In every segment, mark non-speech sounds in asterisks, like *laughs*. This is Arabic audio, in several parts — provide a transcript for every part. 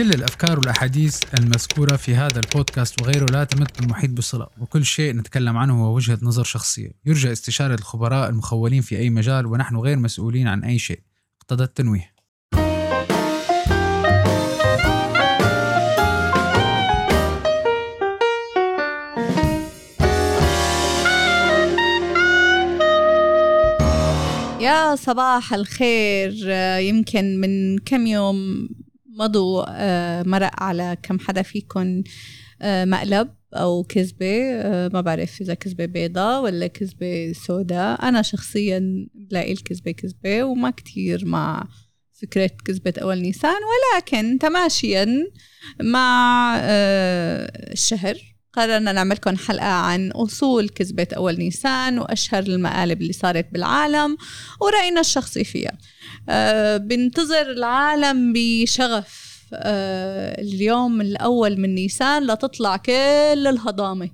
كل الأفكار والأحاديث المذكورة في هذا البودكاست وغيره لا تمت المحيط بصلة وكل شيء نتكلم عنه هو وجهة نظر شخصية. يرجى استشارة الخبراء المخولين في أي مجال ونحن غير مسؤولين عن أي شيء. اقتضى التنويه. يا صباح الخير. يمكن من كم يوم مضوا آه، مرق على كم حدا فيكم آه، مقلب أو كذبة آه، ما بعرف إذا كذبة بيضة ولا كذبة سوداء. أنا شخصيا بلاقي الكذبة كذبة وما كتير مع فكرة كذبة أول نيسان ولكن تماشيا مع الشهر قررنا نعملكم حلقة عن أصول كذبة أول نيسان وأشهر المقالب اللي صارت بالعالم ورأينا الشخصي فيها. بنتظر العالم بشغف. أه اليوم الأول من نيسان لتطلع كل الهضامة.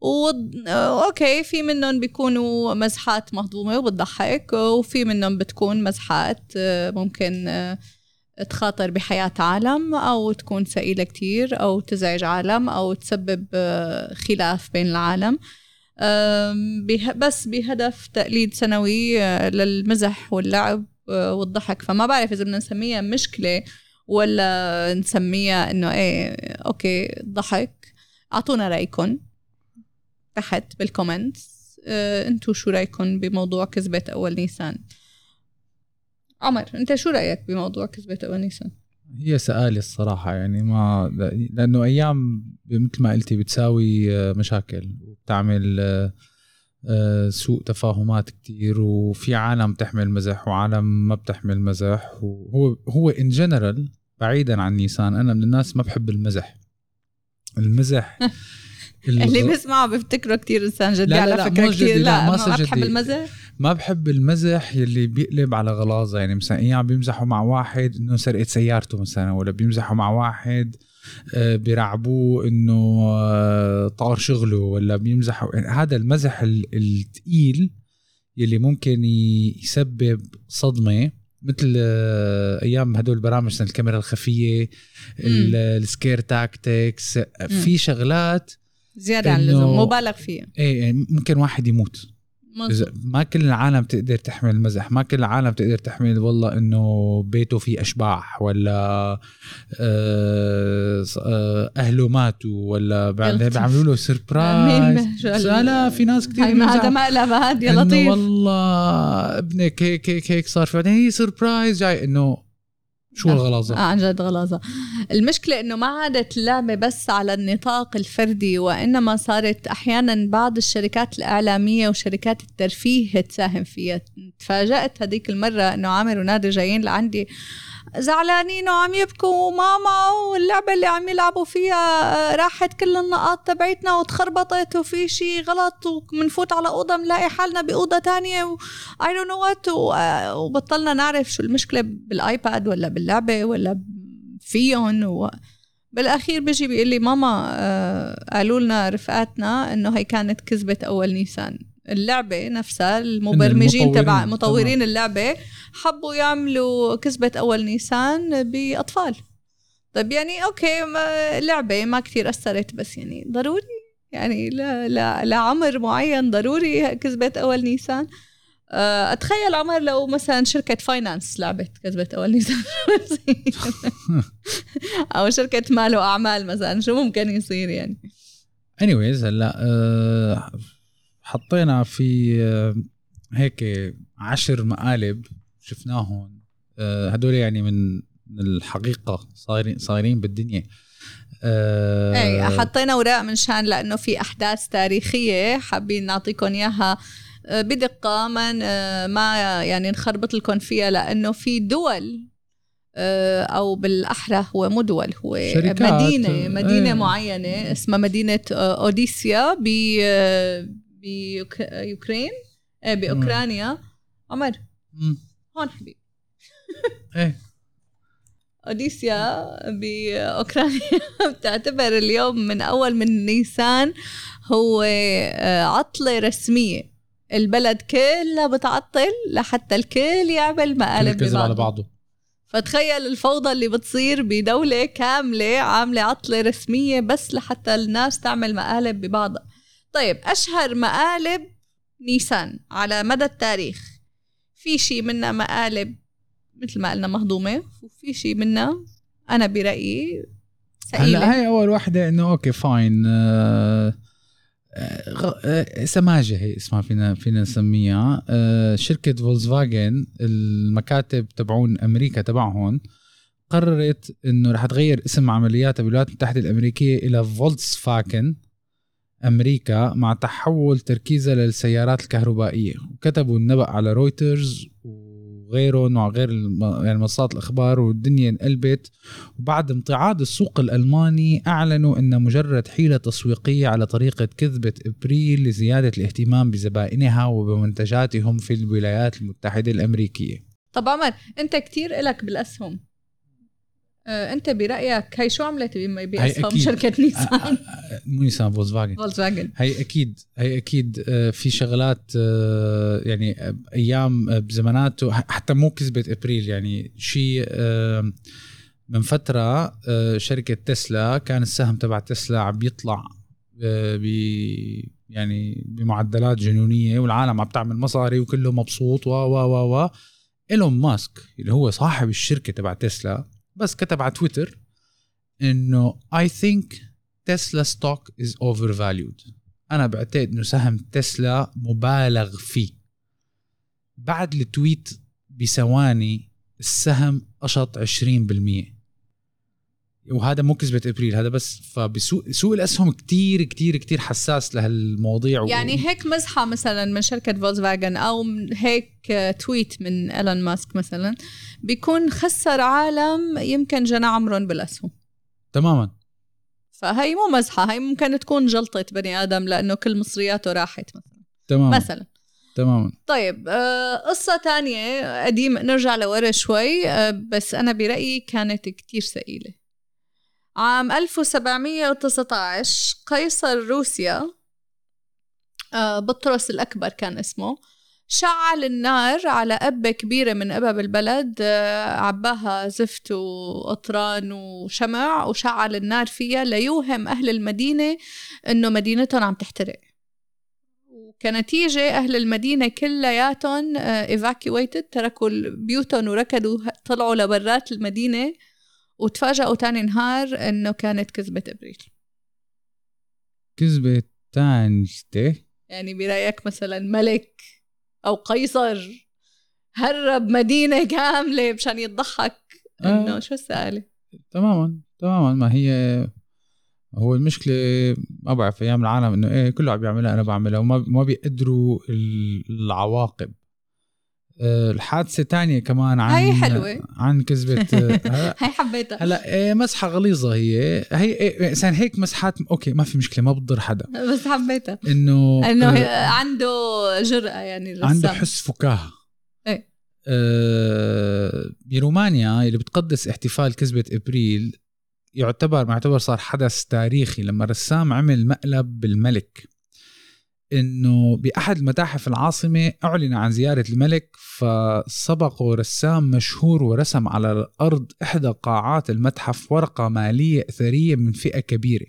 و... أوكي في منهم بيكونوا مزحات مهضومة وبتضحك وفي منهم بتكون مزحات آه، ممكن آه، تخاطر بحياة عالم أو تكون ثقيلة كتير أو تزعج عالم أو تسبب آه، خلاف بين العالم. بس بهدف تقليد سنوي آه، للمزح واللعب. آه، والضحك. فما بعرف إذا بدنا نسميها مشكلة ولا نسميها إنه إيه okay ضحك. أعطونا رأيكم تحت بال comments أنتو شو رايكم بموضوع كذبة أول نيسان؟ عمر أنت شو رأيك بموضوع كذبة نيسان هي سئيلة الصراحة يعني ما لأنه أيام مثل ما قلتي بتساوي آه، مشاكل وبتعمل آه، سوء تفاهمات كتير وفي عالم تحمل مزح وعالم ما بتحمل مزح. وهو هو ان جنرال بعيدا عن نيسان أنا من الناس ما بحب المزح. المزح *laughs* اللي بيسمعوا بيفتكروا كثير إنسان جدي لا على لا فكرة كثير لا, لا ما, ما بحب المزح. ما بحب المزح يلي بيقلب على غلاظة يعني مثلا أيام بيمزحوا مع واحد إنه سرقت سيارته مثلا ولا بيمزحوا مع واحد. آه، بيرعبوه إنه آه، طار شغله ولا بيمزحوا يعني هذا المزح الثقيل يلي ممكن يسبب صدمة مثل آه، أيام هدول البرامج الكاميرا الخفية ال Scare Tactics. في شغلات زيادة عن اللزوم مبالغ فيها. إيه يعني ممكن واحد يموت. إذا ما كل العالم تقدر تحمل المزح ما كل العالم تقدر تحمل والله إنه بيته فيه أشباح ولا آه، آه، أهله ماتوا ولا بيعملوا له surprise لا في ناس كثير هذا مقلب هاد يا لطيف. والله ابنك هيك هيك هيك صار في هي surprise جاي إنه شو الغلاظه؟ آه عن جد غلاظه المشكلة إنه ما عادت اللعبه بس على النطاق الفردي وإنما صارت أحيانا بعض الشركات الإعلامية وشركات الترفيه تساهم فيها تفاجأت هذيك المرة إنه عامر ونادر جايين لعندي زعلانين وعم يبكوا ماما واللعبة اللي عم يلعبوا فيها راحت كل النقاط تبعتنا وتخربطت وفي شيء غلط ومنفوت على أوضة بنلاقي حالنا بأوضة تانية و I don't know what وبطلنا نعرف شو المشكلة بالآيباد ولا باللعبة ولا فيهم و... بالأخير بيجي بيقول لي ماما آه قالوا لنا رفقاتنا إنه هي كانت كذبه أول نيسان. اللعبة نفسها المبرمجين تبع مطورين اللعبة حبوا يعملوا كذبه أول نيسان بأطفال. طيب يعني okay ما لعبة ما كثير أثرت بس يعني ضروري يعني لا لا لعمر معين ضروري كذبه أول نيسان. آه، أتخيل عمر لو مثلا شركة فاينانس لعبت كذبه أول نيسان. *laughs* أو شركة مال وأعمال مثلا شو ممكن يصير يعني؟ Anyways هلأ أه حطينا في آه، هيك عشر مقالب شفناهم آه، هدول يعني من الحقيقة صايرين صايرين بالدنيا آه إيه حطينا اوراق من شان لأنه في أحداث تاريخية حابين نعطيكم إياها بدقة ما ما يعني نخربط لكم فيها لأنه في دول أو بالأحرى هو مو دول هو شركات. مدينة مدينة إيه. معينة اسمها مدينة أوديسيا ب بيوكرين آه، بأوكرانيا. عمر. هون حبيبي. إيه. *laughs* أوديسيا بأوكرانيا. *laughs* بتعتبر اليوم من أول من نيسان هو آه، عطلة رسمية. البلد كلها بتعطل لحتى الكل يعمل مقالب ببعضه. على بعضه فتخيل الفوضى اللي بتصير بدولة كاملة عاملة عطلة رسمية بس لحتى الناس تعمل مقالب ببعضها. طيب أشهر مقالب نيسان على مدى التاريخ. في شي منها مقالب مثل ما قلنا مهضومة وفي شي منها أنا برأيي هلأ هاي أول وحدة إنه okay fine. آه آه، سماجة هي اسمها فينا فينا نسميها. آه، شركة فولكسفاجن المكاتب تبعون أمريكا تبعهم قررت إنه رح تغير اسم عملياتها بالولايات المتحدة الأمريكية إلى فولتس فاجن أمريكا مع تحول تركيزها للسيارات الكهربائية. وكتبوا النبأ على رويترز وغيرهم وغير يعني منصات الأخبار والدنيا انقلبت. وبعد امتعاض السوق الألماني أعلنوا إن مجرد حيلة تسويقية على طريقة كذبة إبريل لزيادة الاهتمام بزبائنها وبمنتجاتهم في الولايات المتحدة الأمريكية. طب عمر أنت كتير إلك بالأسهم. آه، أنت برأيك هي شو عملت باسهم شركة نيسان. مو نيسان فولكس فاجن فولكس فاجن هي أكيد هي أكيد آه، في شغلات آه، يعني أيام بزماناته حتى مو كذبة إبريل يعني شيء من فترة شركة تسلا كان السهم تبع تسلا عم بيطلع ب يعني بمعدلات جنونية والعالم عم تعمل مصاري وكله مبسوط و و و و. إيلون ماسك اللي هو صاحب الشركة تبع تسلا بس كتب على تويتر إنه I think Tesla stock is overvalued أنا بعتقد إنه سهم تسلا مبالغ فيه. بعد ال tweet بثواني السهم قشط 20% وهذا مو كذبة إبريل هذا بس فبسوق سوق الأسهم كتير كتير كتير حساس لهالمواضيع. يعني و... هيك مزحة مثلا من شركة فولكس فاجن أو هيك tweet من إيلون ماسك مثلا بيكون خسر عالم يمكن جنى عمرهم بالأسهم. تماما. فهي مو مزحة هي ممكن تكون جلطة بني آدم لأنه كل مصرياته راحت مثلا. تماما. مثلا. تماما. طيب آه قصة تانية قديم نرجع لورا شوي آه بس أنا برأيي كانت كتير ثقيلة عام 1719 قيصر روسيا. آه بطرس الأكبر كان اسمه. شعل النار على قبة كبيرة من قبب البلد. آه، عباها زفت وقطران وشمع وشعل النار فيها ليوهم أهل المدينة إنه مدينتهم عم تحترق. وكنتيجة أهل المدينة كلياتهم آه، تركوا بيوتهم وركضوا طلعوا لبرات المدينة. وتفاجئوا تاني نهار إنه كانت كذبة إبريل. كذبة تانجتة. يعني برأيك مثلا ملك أو قيصر هرب مدينة كاملة مشان يضحك؟ إنه آه. شو السالفة؟ تماما تماما. ما هي هو المشكلة ما بعرف أيام العالم إنه إيه كله عم يعملها أنا بعملها وما ما بيقدروا العواقب. الحادثة تانية كمان عن هي حلوة. عن كذبة *laughs* هي حبيتها. هلا إيه مسحة غليظة هي. هي إيه هيك مسحات أوكي ما في مشكلة ما بتضر حدا. بس حبيتها. إنه إنه آه عنده جرأة يعني الرسام. عنده حس فكاهة. إيه. آه برومانيا اللي بتقدس احتفال كذبة إبريل يعتبر معتبر صار حدث تاريخي لما رسام عمل مقلب بالملك. إنه بأحد المتاحف العاصمة أعلن عن زيارة الملك فسبقه رسام مشهور ورسم على الأرض إحدى قاعات المتحف ورقة مالية أثرية من فئة كبيرة.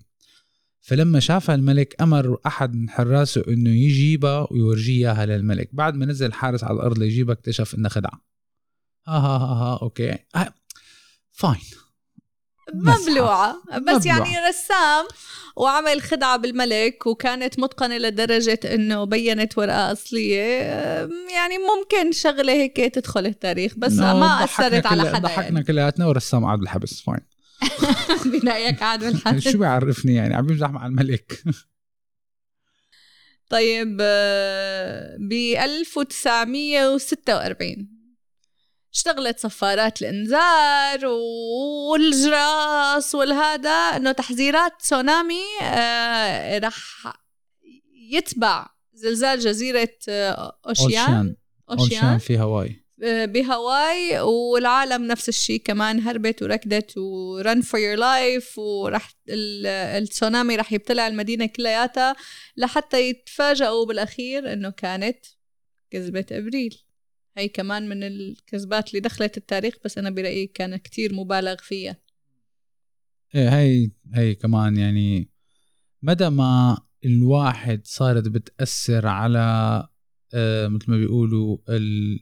فلما شافها الملك أمر أحد من حراسه إنه يجيبها ويورجيها إياها للملك. بعد ما نزل الحارس على الأرض ليجيبها اكتشف إنها خدعة. ها ها ها ها okay. آه. fine مبلوعة بس. يعني رسام وعمل خدعة بالملك وكانت متقنة لدرجة إنه بينت ورقة أصلية. يعني ممكن شغلة هيك تدخل التاريخ بس ما أثرت على حدا ضحكنا يعني. كلياتنا ورسام قعد بالحبس fine بنايك قعد بالحبس شو بيعرفني يعني؟ عم بيمزح مع الملك. طيب ب 1946 اشتغلت صفارات الإنذار والجراس والهذا إنه تحذيرات تسونامي آه رح يتبع زلزال جزيرة آه، أوشيان. أوشيان. في هاواي. آه، بهاواي والعالم نفس الشيء كمان هربت وركضت و run for your life ورح التسونامي رح يبتلع المدينة كلياتها لحتى يتفاجئوا بالأخير إنه كانت كذبة إبريل. هي كمان من الكذبات اللي دخلت التاريخ بس أنا برأيي كان كتير مبالغ فيها. إيه هي هي كمان يعني مدى ما الواحد صارت بتأثر على آه مثل ما بيقولوا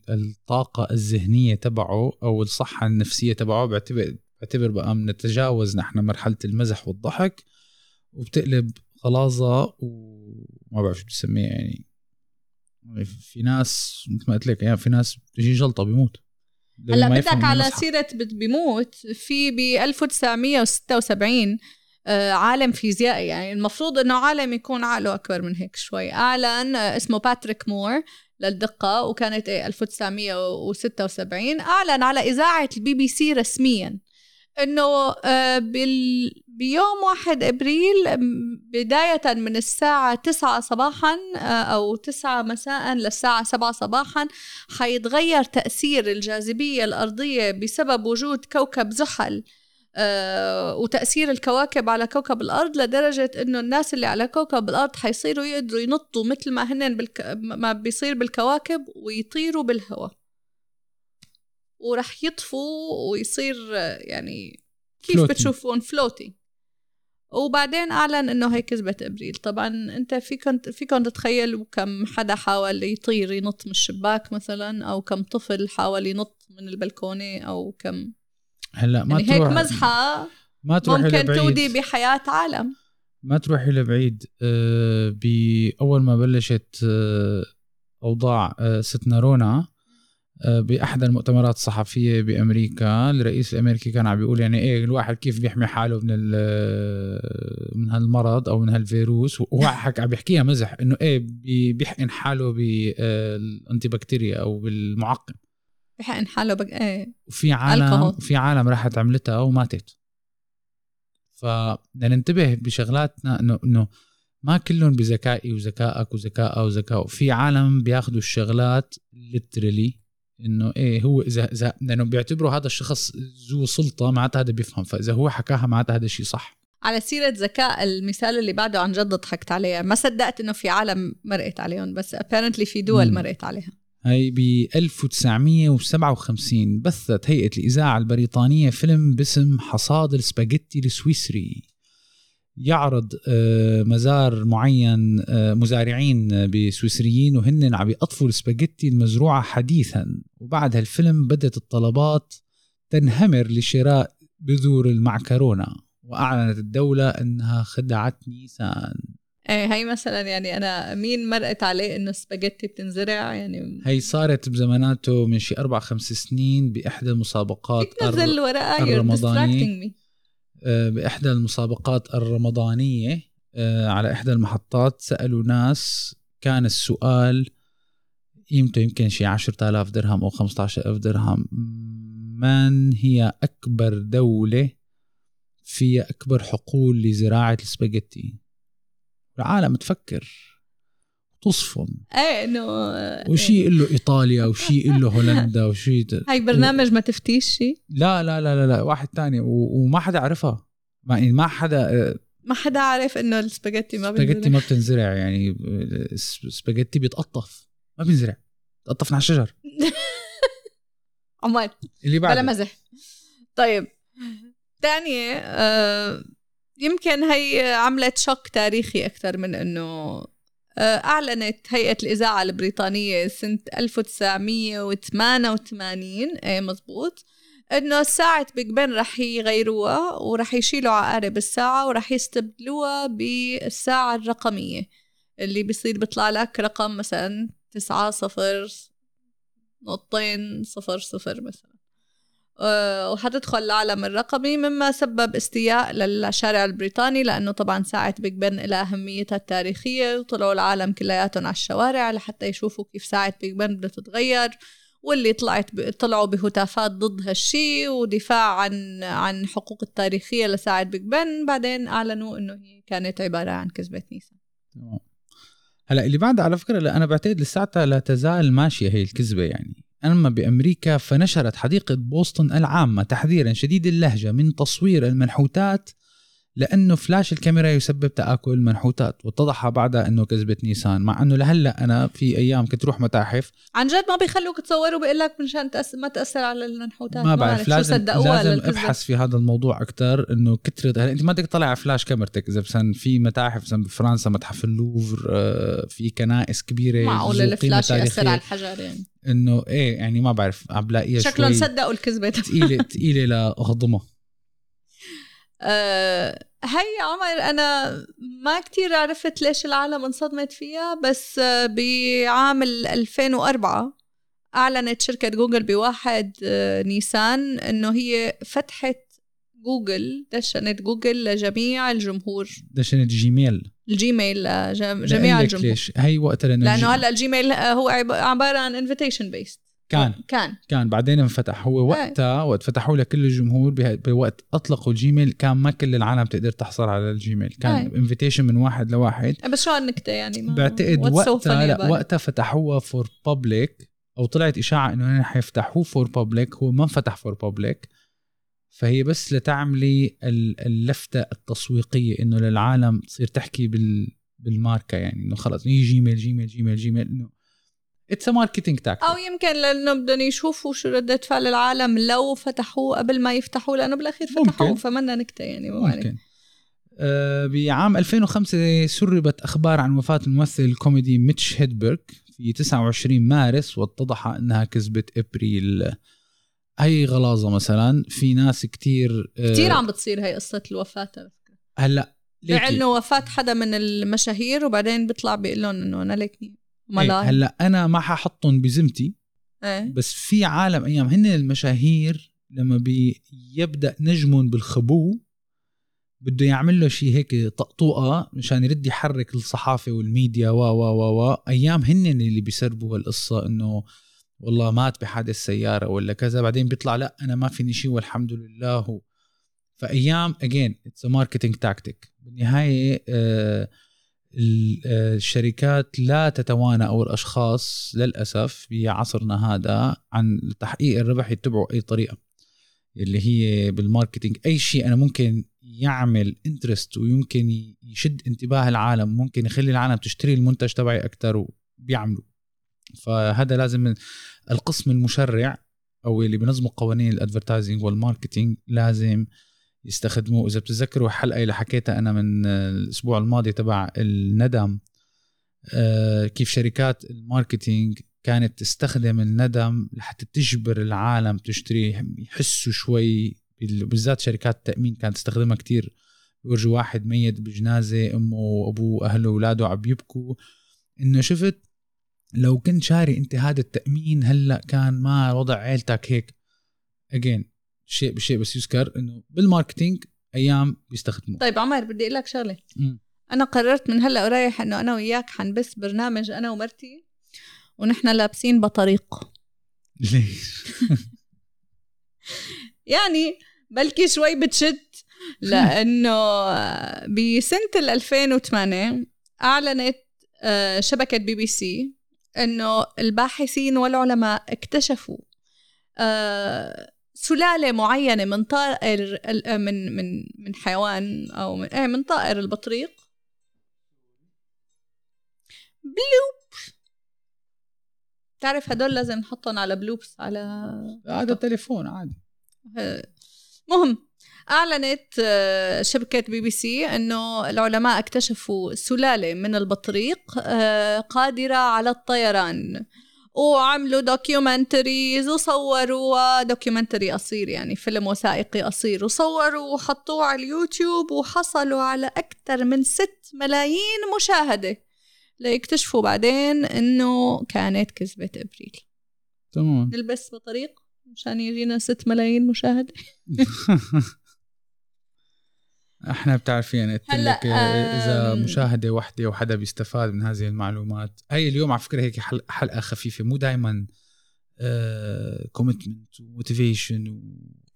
الطاقة الذهنية تبعه أو الصحة النفسية تبعه بعتبر بعتبر بقى بنتجاوز نحن مرحلة المزح والضحك وبتقلب غلاظة وما بعرف شو بسميها يعني. في ناس مثل ما قلت لك يعني في ناس بتجي جلطة بيموت. هلا بدك على سيرة بيموت في ب 1976 آه، عالم فيزيائي. يعني المفروض إنه عالم يكون عقله أكبر من هيك شوي. أعلن آه، اسمه باتريك مور للدقة وكانت إيه 1976 أعلن على إذاعة البي بي سي رسميا. إنه آه، بال... بيوم 1 إبريل بداية من الساعة 9 صباحا أو 9 مساء للساعة 7 صباحا حيتغير تأثير الجاذبية الأرضية بسبب وجود كوكب زحل. آه، وتأثير الكواكب على كوكب الأرض لدرجة إنه الناس اللي على كوكب الأرض حيصيروا يقدروا ينطوا مثل ما هن بالك... ما بيصير بالكواكب ويطيروا بالهواء. ورح يطفوا ويصير يعني كيف floating. بتشوفون فلوتي وبعدين أعلن إنه هي كذبة إبريل. طبعا أنت فيكم فيكم تتخيلوا كم حدا حاول يطير ينط من الشباك مثلا أو كم طفل حاول ينط من البلكونة أو كم. هلأ ما يعني تروح هيك مزحة ما تروح ممكن تودي بحياة عالم. ما تروحي لبعيد أه بأول ما بلشت أه أوضاع أه ستنا رونا باحدى المؤتمرات الصحفية بأمريكا. الرئيس الأمريكي كان عم بيقول يعني إيه الواحد كيف بيحمي حاله من من هالمرض أو من هالفيروس. وهو عم بيحكيها مزح إنه إيه بيحقن حاله بالانتي بكتيريا أو بالمعقم. بحقن حاله بق... إيه وفي عالم. في عالم راحت عملتها وماتت. فبدنا ننتبه بشغلاتنا إنه إنه ما كلهم بذكائي وذكائك وذكائها وذكائه في عالم بياخذوا الشغلات literally إنه إيه هو اذا إذا لأنه بيعتبروا هذا الشخص ذو سلطة معناتها هذا بيفهم فإذا هو حكاها معناتها هذا الشيء صح. على سيرة ذكاء المثال اللي بعده عن جد ضحكت عليه. ما صدقت إنه في عالم مرقت عليهم بس apparently في دول مرقت عليها. هي ب 1957 بثت هيئة الإذاعة البريطانية فيلم باسم حصاد السباجيتي السويسري. يعرض آه، مزار معين آه، مزارعين بسويسريين وهن عم يقطفوا السباجيتي المزروعة حديثا. وبعد هالفيلم بدت الطلبات تنهمر لشراء بذور المعكرونة وأعلنت الدولة أنها خدعة نيسان. إيه هي مثلا يعني أنا مين مرقت عليه إنه سباجيتي بتنزرع؟ يعني هي صارت بزماناته من شي أربع خمس سنين بإحدى المسابقات نزل ورقة الرمضانية. آه، بإحدى المسابقات الرمضانية آه، على إحدى المحطات سألوا ناس كان السؤال قيمته يمكن شي 10000 درهم أو 15000 درهم من هي أكبر دولة فيها أكبر حقول لزراعة السباجيتي؟ العالم تفكر. تصفن إيه إنه وشي يقول له إيطاليا وشي يقول له هولندا وشي هاي برنامج ما تفتيش شي؟ لا لا لا لا, لا واحد تاني وما حدا عرفها. ما يعني ما حدا ما حدا عارف إنه السباجيتي ما بتنزرع السباجيتي ما بتنزرع يعني السباجيتي بيتقطف. ما بينزرع. بيتقطف على الشجر. *laughs* عمال. اللي بعد بلا مزح. طيب. تانية آه يمكن هي عملت shock تاريخي أكثر من آه، أعلنت هيئة الإذاعة البريطانية سنة 1988 إيه مزبوط إنه ساعة بيج بن رح يغيروها ورح يشيلوا عقارب الساعة ورح يستبدلوها بالساعة الرقمية اللي بيصير بيطلع لك رقم مثلا تسعة صفر نقطتين صفر صفر مثلا. آه، وحتدخل العالم الرقمي مما سبب استياء للشارع البريطاني لأنه طبعا ساعة بيج بن إلى أهميتها التاريخية وطلعوا العالم كلياتهم على الشوارع لحتى يشوفوا كيف ساعة بيج بن بدها تتغير واللي طلعت ب... طلعوا بهتافات ضد هالشي ودفاع عن عن حقوق التاريخية لساعة بيج بن بعدين أعلنوا إنه هي كانت عبارة عن كذبة نيسان هلا اللي بعدها على فكرة أنا بعتقد لساتها لا تزال ماشية هي الكذبة يعني. أما بأمريكا فنشرت حديقة بوسطن العامة تحذيرا شديد اللهجة من تصوير المنحوتات لأنه فلاش الكاميرا يسبب تآكل منحوتات واتضح بعدها إنه كذبت نيسان مع إنه لهلأ أنا في أيام كنت روح متاحف. عن جد ما بيخلوك تصور وبيقول لك مشان تأس... ما تأثر على المنحوتات. ما بعرف لازم لازم أبحث في هذا الموضوع أكثر إنه كثره هلا أنت ما بدك تطلع على فلاش كاميرتك إذا مثلا في متاحف مثلا بفرنسا متحف اللوفر آه، في كنائس كبيرة معقول الفلاش يأثر على الحجر يعني. إنه إيه يعني ما بعرف عم بلاقيها شكلهم صدقوا الكذبة. ثقيله ثقيله لاهضمها *laughs* أه هي عمر أنا ما كتير عرفت ليش العالم انصدمت فيها بس بعام 2004 أعلنت شركة جوجل بواحد آه، نيسان إنه هي فتحت جوجل دشنت جوجل لجميع الجمهور. دشنت جيميل. الجيميل لجميع الجمهور. ليش. هي وقت لأنه, لأنه هلأ الجيميل هو عبارة عن invitation based كان. كان. كان. بعدين انفتح. هو وقتها وقت فتحوه لكل الجمهور بوقت أطلقوا الجيميل. كان ما كل العالم تقدر تحصل على الجيميل. كان invitation من واحد لواحد. بس شو النكته يعني؟ ما بعتقد وقتها لا وقتها فتحوها for public أو طلعت إشاعة إنه حيفتحوه for public هو ما انفتح for public فهي بس لتعملي اللفتة التسويقية إنه للعالم تصير تحكي بال بالماركة يعني. إنه خلص Gmail Gmail Gmail Gmail. إنه it's marketing tac أو يمكن لأنه بدهم يشوفوا شو ردة فعل العالم لو فتحوه قبل ما يفتحوه لأنه بالأخير فتحوه فمنا نكتة يعني ممكن. آه بعام 2005 سربت أخبار عن وفاة الممثل الكوميدي ميتش هيدبرغ في 29 مارس واتضح إنها كذبت إبريل. هي غلاظة مثلا. في ناس كتير آه كتير عم بتصير هي قصة الوفاة هلأ لأنه وفاة حدا من المشاهير وبعدين بيطلع بيقول لهم إنه أنا ليكني إيه هلأ أنا ما ححطهم بذمتي إيه؟ بس في عالم أيام هن المشاهير لما بيبدا نجمهم بالخبو بده يعمل له شيء هيك طقطوقة مشان يرد يحرك الصحافة والميديا و و و و. أيام هن اللي بيسربوا هالقصة إنه والله مات بحادث سيارة ولا كذا بعدين بيطلع لأ أنا ما فيني شيء والحمد لله. فأيام again it's marketing tactic بالنهاية آه الشركات لا تتوانى أو الأشخاص للأسف بعصرنا هذا عن تحقيق الربح يتبعوا أي طريقة اللي هي بال marketing. أي شيء أنا ممكن يعمل interest ويمكن يشد انتباه العالم ممكن يخلي العالم تشتري المنتج تبعي أكثر وبيعملوا. فهذا لازم القسم المشرع أو اللي بنظموا قوانين ال advertising وال marketing لازم يستخدموه. إذا بتتذكروا حلقة اللي حكيتها أنا من الأسبوع الماضي تبع الندم آه، كيف شركات ال marketing كانت تستخدم الندم لحتى تجبر العالم تشتري يحسوا شوي بالذات شركات التأمين كانت تستخدمها كتير. يورجوا واحد ميت بجنازة أمه وأبوه وأهله وأولاده عم يبكوا. إنه شفت لو كنت شاري أنت هذا التأمين هلأ كان ما وضع عيلتك هيك. again شيء بشيء بس يذكر إنه بال marketing أيام بيستخدموه طيب عمر بدي أقول لك شغلة. أنا قررت من هلأ ورايح إنه أنا وياك حنبث برنامج أنا ومرتي ونحن لابسين بطريق *laughs* ليش؟ *laughs* يعني بلكي شوي بتشد لأنه بسنة 2008 أعلنت آه، شبكة بي بي سي إنه الباحثين والعلماء اكتشفوا آه، سلالة معينة من طائر من من من حيوان أو من إيه من طائر البطريق. بلوب. تعرف هدول لازم نحطهم على bloopers على هذا التليفون عادي. مهم. أعلنت آه، شبكة بي بي سي أنه العلماء اكتشفوا سلالة من البطريق آه، قادرة على الطيران. وعملوا documentaries وصوروا documentary قصير يعني فيلم وثائقي قصير. وصوروا وحطوه على اليوتيوب وحصلوا على أكثر من 6 ملايين مشاهدة. ليكتشفوا بعدين إنه كانت كذبة إبريل. تمام. نلبس بطريق مشان يجينا 6 ملايين مشاهدة. *laughs* إحنا بتعرفين قلت لك إذا مشاهدة وحدة وحدا بيستفاد من هذه المعلومات. هي اليوم على فكرة هيك حلقة خفيفة مو دائما commitment و motivation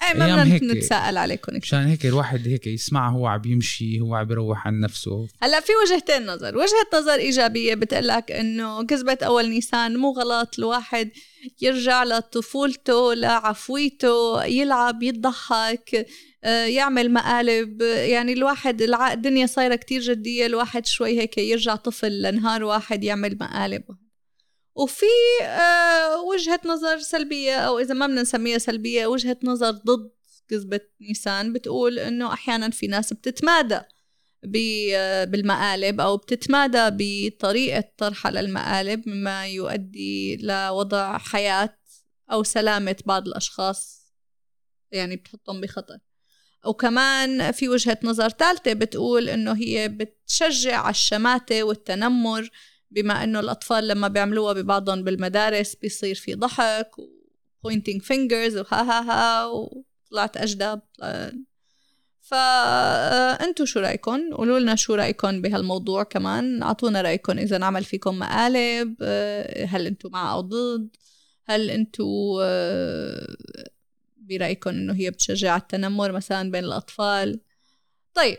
اي ما بدنا. نتثاقل عليكم كثير مشان هيك الواحد هيك يسمعها هو عم يمشي هو عم يروح عن نفسه. هلا في وجهتين نظر. وجهة نظر إيجابية بتقول لك إنه كذبة أول نيسان مو غلط الواحد يرجع لطفولته لعفويته يلعب يضحك آه، يعمل مقالب. يعني الواحد الدنيا صايرة كتير جدية الواحد شوي هيك يرجع طفل لنهار واحد يعمل مقالب. وفي آه، وجهة نظر سلبية أو إذا ما بدنا نسميها سلبية وجهة نظر ضد كذبة نيسان بتقول إنه أحيانا في ناس بتتمادى ب- بالمقالب أو بتتمادى بطريقة طرحها للمقالب مما يؤدي لوضع حياة أو سلامة بعض الأشخاص يعني بتحطهم بخطر. وكمان في وجهة نظر ثالثة بتقول إنه هي بتشجع على الشماتة والتنمر بما إنه الأطفال لما بيعملوها ببعضهم بالمدارس بيصير في ضحك و pointing fingers وها ها ها وطلعت أجدب فأنتوا شو رأيكم؟ قولوا لنا شو رأيكم بهالموضوع كمان أعطونا رأيكم إذا نعمل فيكم مقالب هل أنتوا مع أو ضد؟ هل أنتوا آه، برأيكم إنه هي بتشجع التنمر مثلا بين الأطفال؟ طيب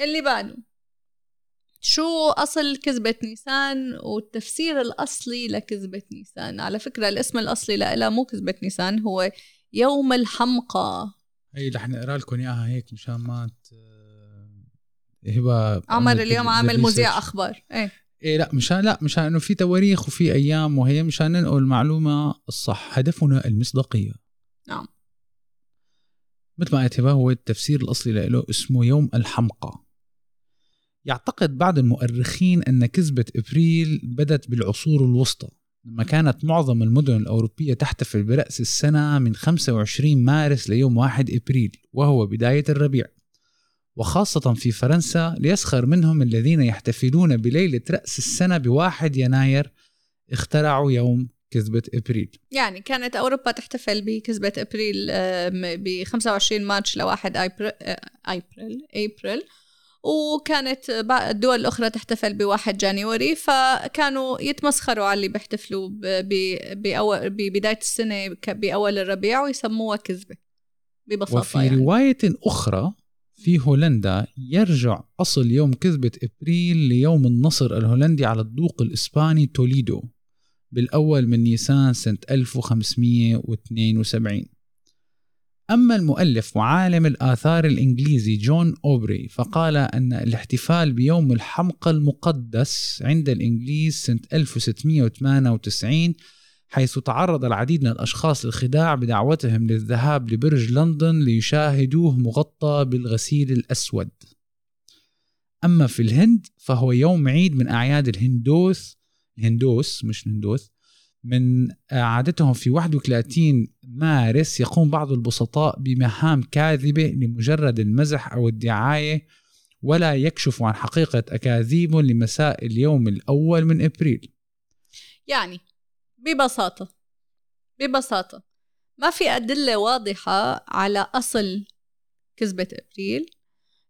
اللي بعده شو أصل كذبة نيسان والتفسير الأصلي لكذبة نيسان على فكرة الاسم الأصلي لها مو كذبة نيسان هو يوم الحمقى هي رح نقرأ لكم إياها هيك مشان ما. هبه عمر عملت اليوم ال- عامل. مذيع أخبار إيه إيه لا مشان لا مشان إنه في تواريخ وفي أيام وهي مشان ننقل المعلومة الصح هدفنا المصداقية نعم. مثل ما قلت هبه هو التفسير الأصلي له اسمه يوم الحمقى يعتقد بعض المؤرخين أن كذبة إبريل بدت بالعصور الوسطى لما كانت معظم المدن الأوروبية تحتفل برأس السنة من 25 مارس ليوم 1 إبريل وهو بداية الربيع. وخاصة في فرنسا ليسخر منهم الذين يحتفلون بليلة رأس السنة بواحد يناير اخترعوا يوم كذبة إبريل. يعني كانت أوروبا تحتفل بكذبة أبريل ب 25 مارش لواحد أبريل أبريل أبريل. وكانت الدول الأخرى تحتفل بواحد جانيوري فكانوا يتمسخروا على اللي بيحتفلوا ببداية السنة بأول الربيع ويسموها كذبة ببساطة وفي يعني. رواية أخرى في هولندا يرجع أصل يوم كذبة إبريل ليوم النصر الهولندي على الضوق الإسباني توليدو بالأول من نيسان سنة 1572 أما المؤلف وعالم الآثار الإنجليزي جون أوبري فقال أن الاحتفال بيوم الحمقى المقدس عند الإنجليز سنة 1698 حيث تعرض العديد من الأشخاص للخداع بدعوتهم للذهاب لبرج لندن ليشاهدوه مغطى بالغسيل الأسود. أما في الهند فهو يوم عيد من أعياد الهندوث الهندوس مش الهندوث من عادتهم في 31 مارس يقوم بعض البسطاء بمهام كاذبة لمجرد المزح أو الدعاية ولا يكشف عن حقيقة أكاذيبهم لمساء اليوم الأول من إبريل. يعني ببساطة ببساطة ما في أدلة واضحة على أصل كذبة أبريل.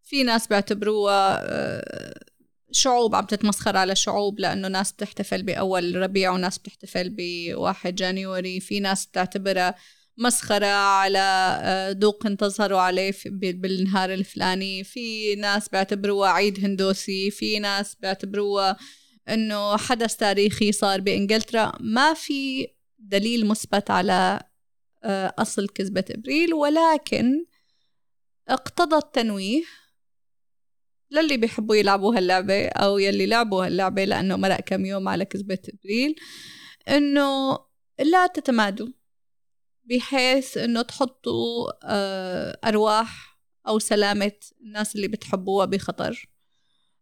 في ناس بيعتبروها آه، شعوب عم تتمسخر على شعوب لأنه ناس بتحتفل بأول ربيع وناس بتحتفل بواحد جانيوري في ناس بتعتبرها مسخرة على آه، دوق انتصروا عليه في- ب- بالنهار الفلاني. في ناس بيعتبروها عيد هندوسي. في ناس بيعتبروها إنه حدث تاريخي صار بإنجلترا. ما في دليل مثبت على آه، أصل كذبة إبريل ولكن اقتضى التنويه للي بيحبوا يلعبوا هاللعبة أو يلي لعبوا هاللعبة لأنه مرق كم يوم على كذبة إبريل إنه لا تتمادوا بحيث إنه تحطوا آه، أرواح أو سلامة الناس اللي بتحبوها بخطر.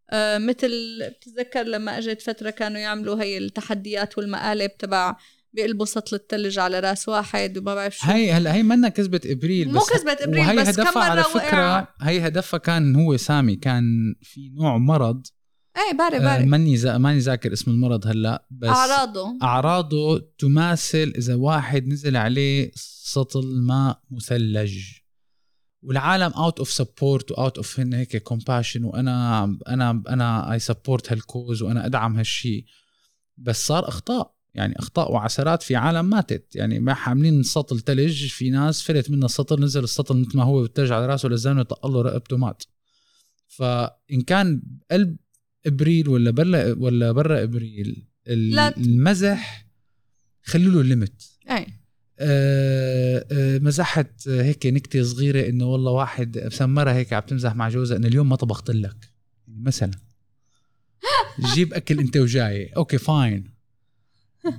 آه، مثل بتتذكر لما أجت فترة كانوا يعملوا هي التحديات والمقالب تبع بيقلبوا سطل الثلج على راس واحد وما بعرف شو. هي هلا هي منا كذبة إبريل مو كذبة إبريل، وهي بس كم هدفها على مرة فكرة وقع. هي هدفها كان هو سامي كان في نوع مرض. إيه بعرف آه بعرف. ماني زا ماني ذاكر اسم المرض هلا بس أعراضه. أعراضه تماثل إذا واحد نزل عليه سطل ماء مثلج. والعالم out of support و out of هيك compassion وأنا أنا أنا I support هال cause وأنا أدعم هالشيء بس صار أخطاء. يعني أخطاء وعثرات في عالم ماتت. يعني ما حاملين سطل ثلج في ناس فلت منه السطل نزل السطل مثل ما هو بالثلج على راسه لزانه طق له رقبته مات فإن كان قلب إبريل ولا برا ولا برا إبريل. المزح خلوا له limit أي. آه، آه، مزحت هيك نكتة صغيرة إنه والله واحد مسمرها هيك عم تمزح مع جوزها إنه اليوم ما طبخت لك. يعني مثلا. *laughs* جيب أكل أنت وجاي. okay fine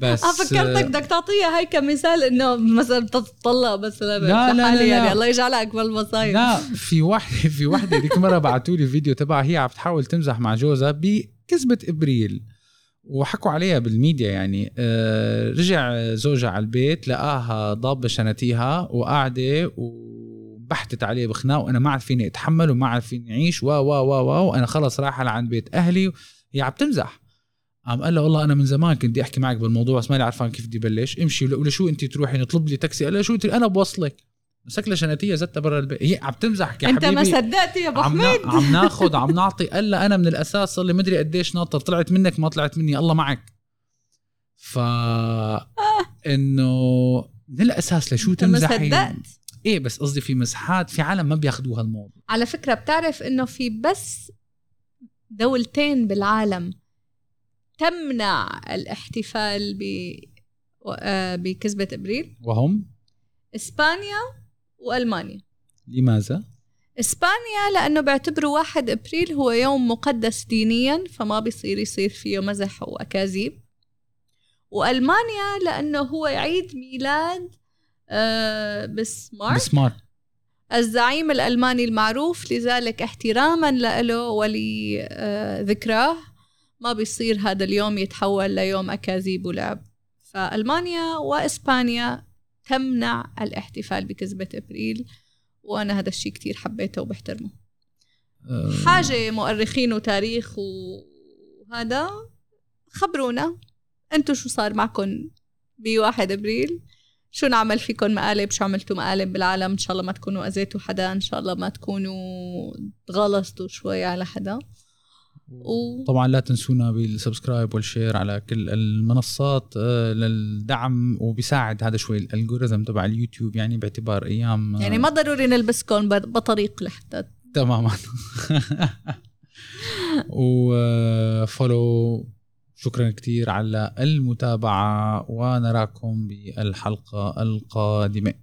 بس آه فكرتك بدك تعطيها هي كمثال إنه مثلا بتطلق مثلا لا، لا، لا،. يعني. الله يجعلها اكبر المصايب لا في واحدة في واحدة ديك مرة بعثوا لي فيديو تبعها هي عم تحاول تمزح مع جوزها بكذبة إبريل وحكوا عليها بالميديا يعني. آه، رجع زوجها على البيت لقاها ضابة شنتيها وقاعدة وبحتت عليه بخناق وأنا ما عاد فيني أتحمل وما عاد فيني أعيش و و و وأنا خلص رايحة لعند بيت أهلي هي عم تمزح. قام قال لها والله أنا من زمان كنت بدي أحكي معك بالموضوع بس ماني عرفان كيف بدي بلش. امشي ولا شو أنت تروحي نطلب لي تاكسي؟ قال لها شو أنا بوصلك. مسك لها شنتيه زتها برا البيت. هي عم تمزح يا أنت ما حبيبي. صدقت يا أبو عم نا... حميد. عم *laughs* ناخذ عم نعطي. قال لها أنا من الأساس صار لي مدري قديش ناطر. طلعت منك ما طلعت مني. الله معك. ف إنه من الأساس لشو أنت ما تمزحي؟ صدقت. إيه بس قصدي في مزحات في عالم ما بياخذوها الموضوع على فكرة بتعرف إنه في بس دولتين بالعالم تمنع الاحتفال ب آه، بكذبة إبريل. وهم؟ إسبانيا وألمانيا. لماذا؟ إسبانيا لأنه بيعتبروا واحد إبريل هو يوم مقدس دينيا فما بيصير يصير فيه مزح وأكاذيب. وألمانيا لأنه هو عيد ميلاد آه، بسمارت بسمارت الزعيم الألماني المعروف لذلك احتراما له ولذكراه ما بيصير هذا اليوم يتحول ليوم أكاذيب ولعب. فألمانيا وإسبانيا تمنع الاحتفال بكذبة إبريل وأنا هذا الشيء كتير حبيته وبحترمه. آه، حاجة مؤرخين وتاريخ وهذا خبرونا. انتو شو صار معكم بواحد إبريل؟ شو نعمل فيكم مقالب؟ شو عملتوا مقالب بالعالم؟ إن شاء الله ما تكونوا أذيتوا حدا إن شاء الله ما تكونوا تغلصتوا شوي على حدا. طبعا لا تنسونا بال subscribe وال share على كل المنصات آه، للدعم وبيساعد هذا شوي ال algorithm تبع اليوتيوب يعني باعتبار أيام آه، يعني ما ضروري نلبسكم بطريق لحتى تماما. *laughs* و follow شكرا كثير على المتابعة ونراكم بالحلقة القادمة.